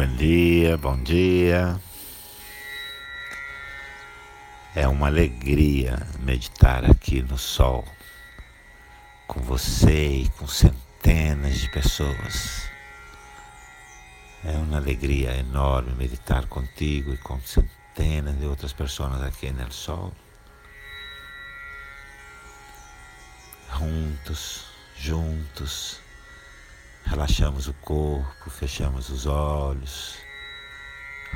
Bom dia, bom dia. É uma alegria meditar aqui no sol com você e com centenas de pessoas. É uma alegria enorme meditar contigo e com centenas de outras pessoas aqui no sol. Juntos, juntos Relaxamos o corpo, fechamos os olhos.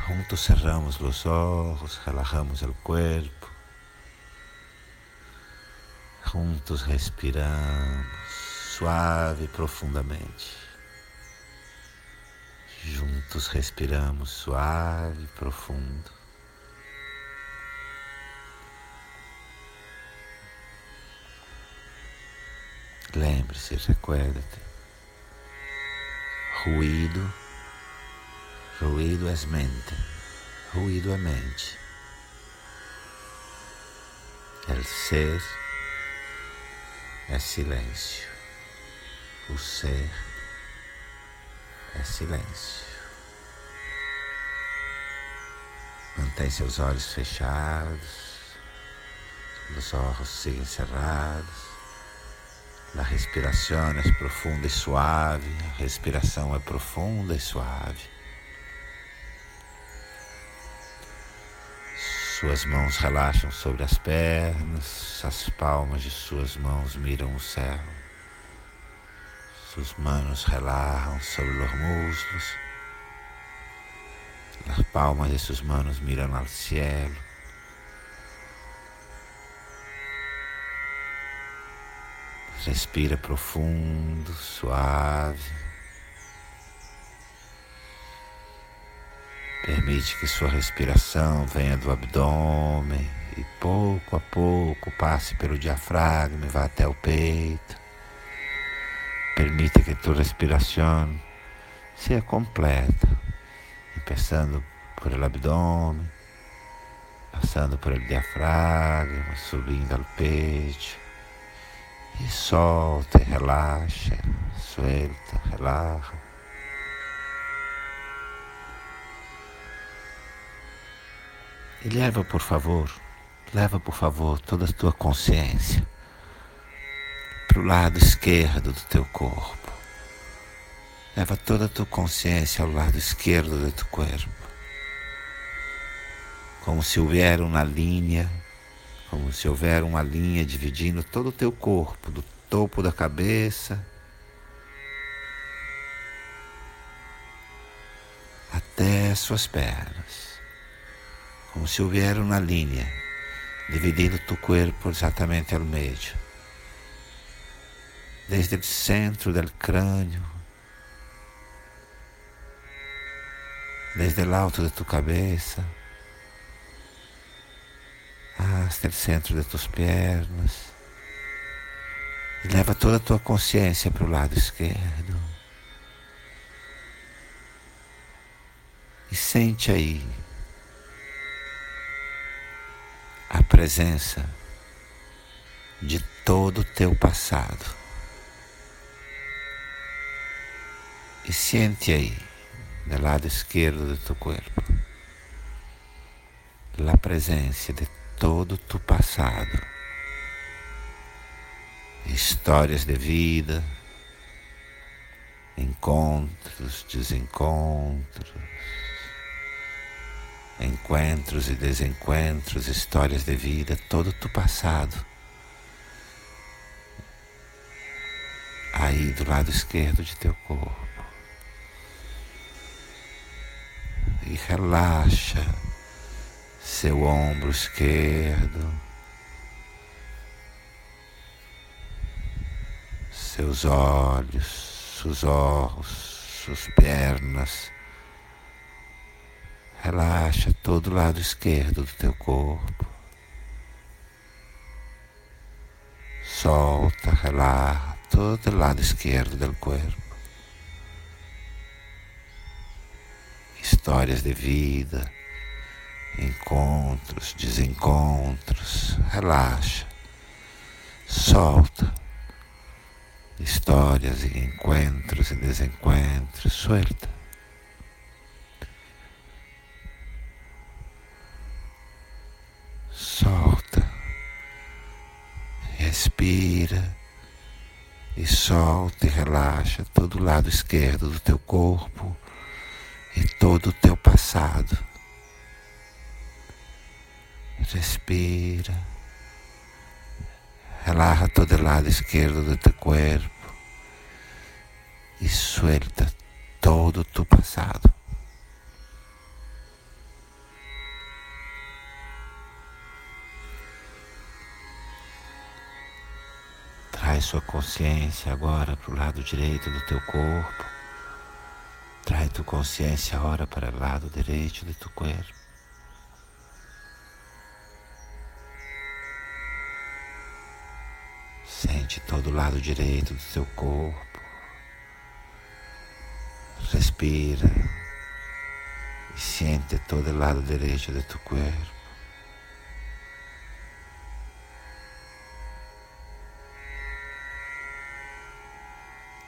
Juntos cerramos os olhos, relajamos o corpo. Juntos respiramos suave e profundamente. Juntos respiramos suave e profundo. Lembre-se, recuerde-te. Ruído, ruído é mente, ruído é mente. El ser é silêncio, o ser é silêncio. Mantém seus olhos fechados, os olhos sigam cerrados. A respiração é profunda e suave, a respiração é profunda e suave. Suas mãos relaxam sobre as pernas, as palmas de suas mãos miram o céu. Suas manos relaxam sobre os muslos. As palmas de suas manos miram ao céu. Respira profundo, suave. Permite que sua respiração venha do abdômen e pouco a pouco passe pelo diafragma e vá até o peito. Permite que tua respiração seja completa, começando por el abdômen, passando por el diafragma, subindo ao peito e solta, e relaxa, suelta, relaxa. E leva, por favor, leva, por favor, toda a tua consciência para o lado esquerdo do teu corpo. Leva toda a tua consciência ao lado esquerdo do teu corpo. Como se houver uma linha como se houver uma linha dividindo todo o teu corpo, do topo da cabeça até as suas pernas, como se houver uma linha dividindo teu corpo exatamente ao meio, desde o centro do crânio, desde o alto da tua cabeça hasta o centro das tuas pernas. E leva toda a tua consciência para o lado esquerdo. E sente aí a presença de todo o teu passado. E sente aí, do lado esquerdo do teu corpo, a presença de todo tu passado, histórias de vida, encontros, desencontros, encontros e desencontros, histórias de vida, todo tu passado. Aí do lado esquerdo de teu corpo. E relaxa seu ombro esquerdo, seus olhos, seus olhos, suas pernas. Relaxa todo o lado esquerdo do teu corpo. Solta, relaxa todo o lado esquerdo do corpo. Histórias de vida encontros, desencontros. Relaxa, solta. Histórias e encontros e desencontros, suelta. Solta, respira e solta e relaxa todo o lado esquerdo do teu corpo e todo o teu passado. Respira. Relaja todo o lado esquerdo do teu corpo e suelta todo o teu passado. Traz sua consciência agora para o lado direito do teu corpo. Traz tua consciência agora para o lado direito do teu corpo. Todo o lado direito do teu corpo. Respira e sente todo o lado direito do teu corpo.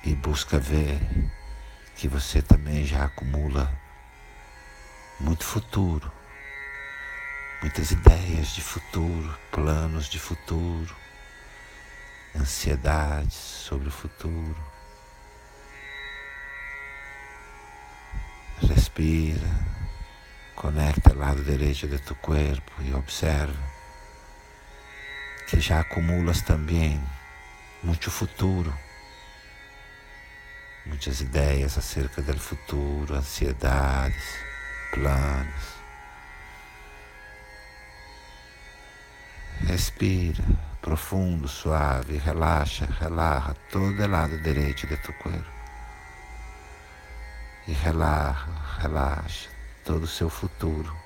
e busca ver que você também já acumula muito futuro, muitas ideias de futuro, planos de futuro, ansiedades sobre o futuro. Respira, conecta o lado direito do teu corpo e observa que já acumulas também muito futuro muitas ideias acerca do futuro, ansiedades, planos. Respira profundo, suave, relaxa, relaxa todo o lado direito do teu corpo. E relaxa, relaxa todo o seu futuro,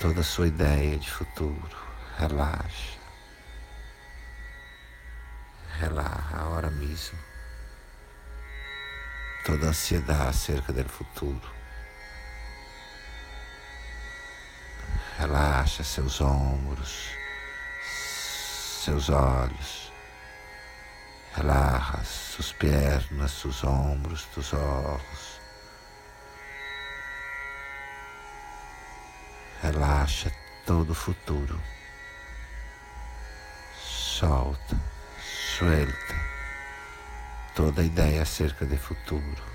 toda a sua ideia de futuro. Relaxa. Relaxa agora mesmo toda ansiedade acerca do futuro. Relaxa seus ombros, seus olhos. Relaxa suas pernas, seus ombros, seus olhos. Relaxa todo o futuro. Solta, suelta toda ideia acerca do futuro.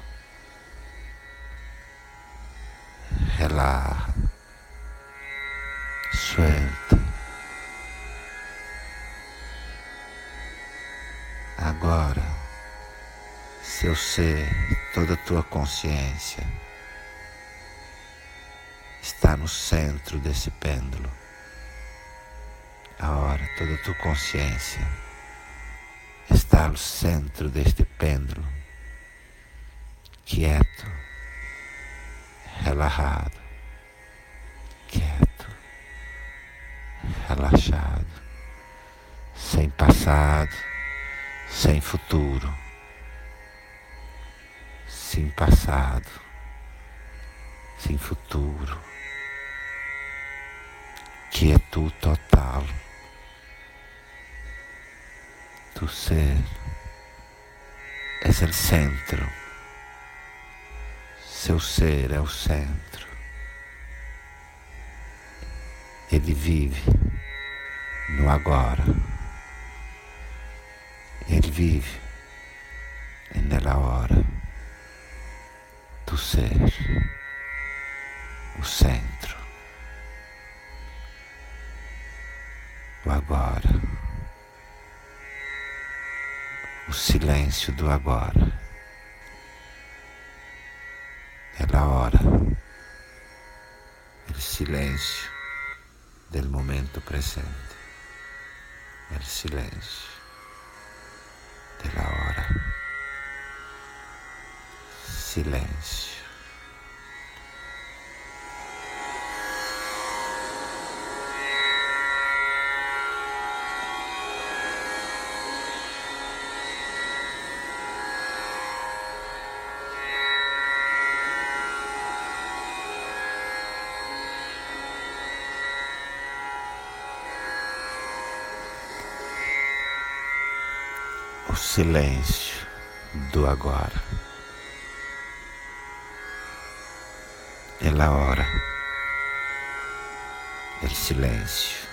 Relaxa, suelta. Agora, seu ser, toda a tua consciência está no centro desse pêndulo. Agora, toda a tua consciência está ao centro deste pêndulo, quieto, relaxado, quieto, relaxado, sem passado, sem futuro, sem passado, sem futuro, quietude total tu ser es el centro. Seu ser é o centro. Ele vive no agora. Ele vive nela hora. Tu ser o centro. O agora o silêncio do agora. É a hora, o silêncio do momento presente, o silêncio da hora, silêncio. Silêncio do agora. É a hora do silêncio.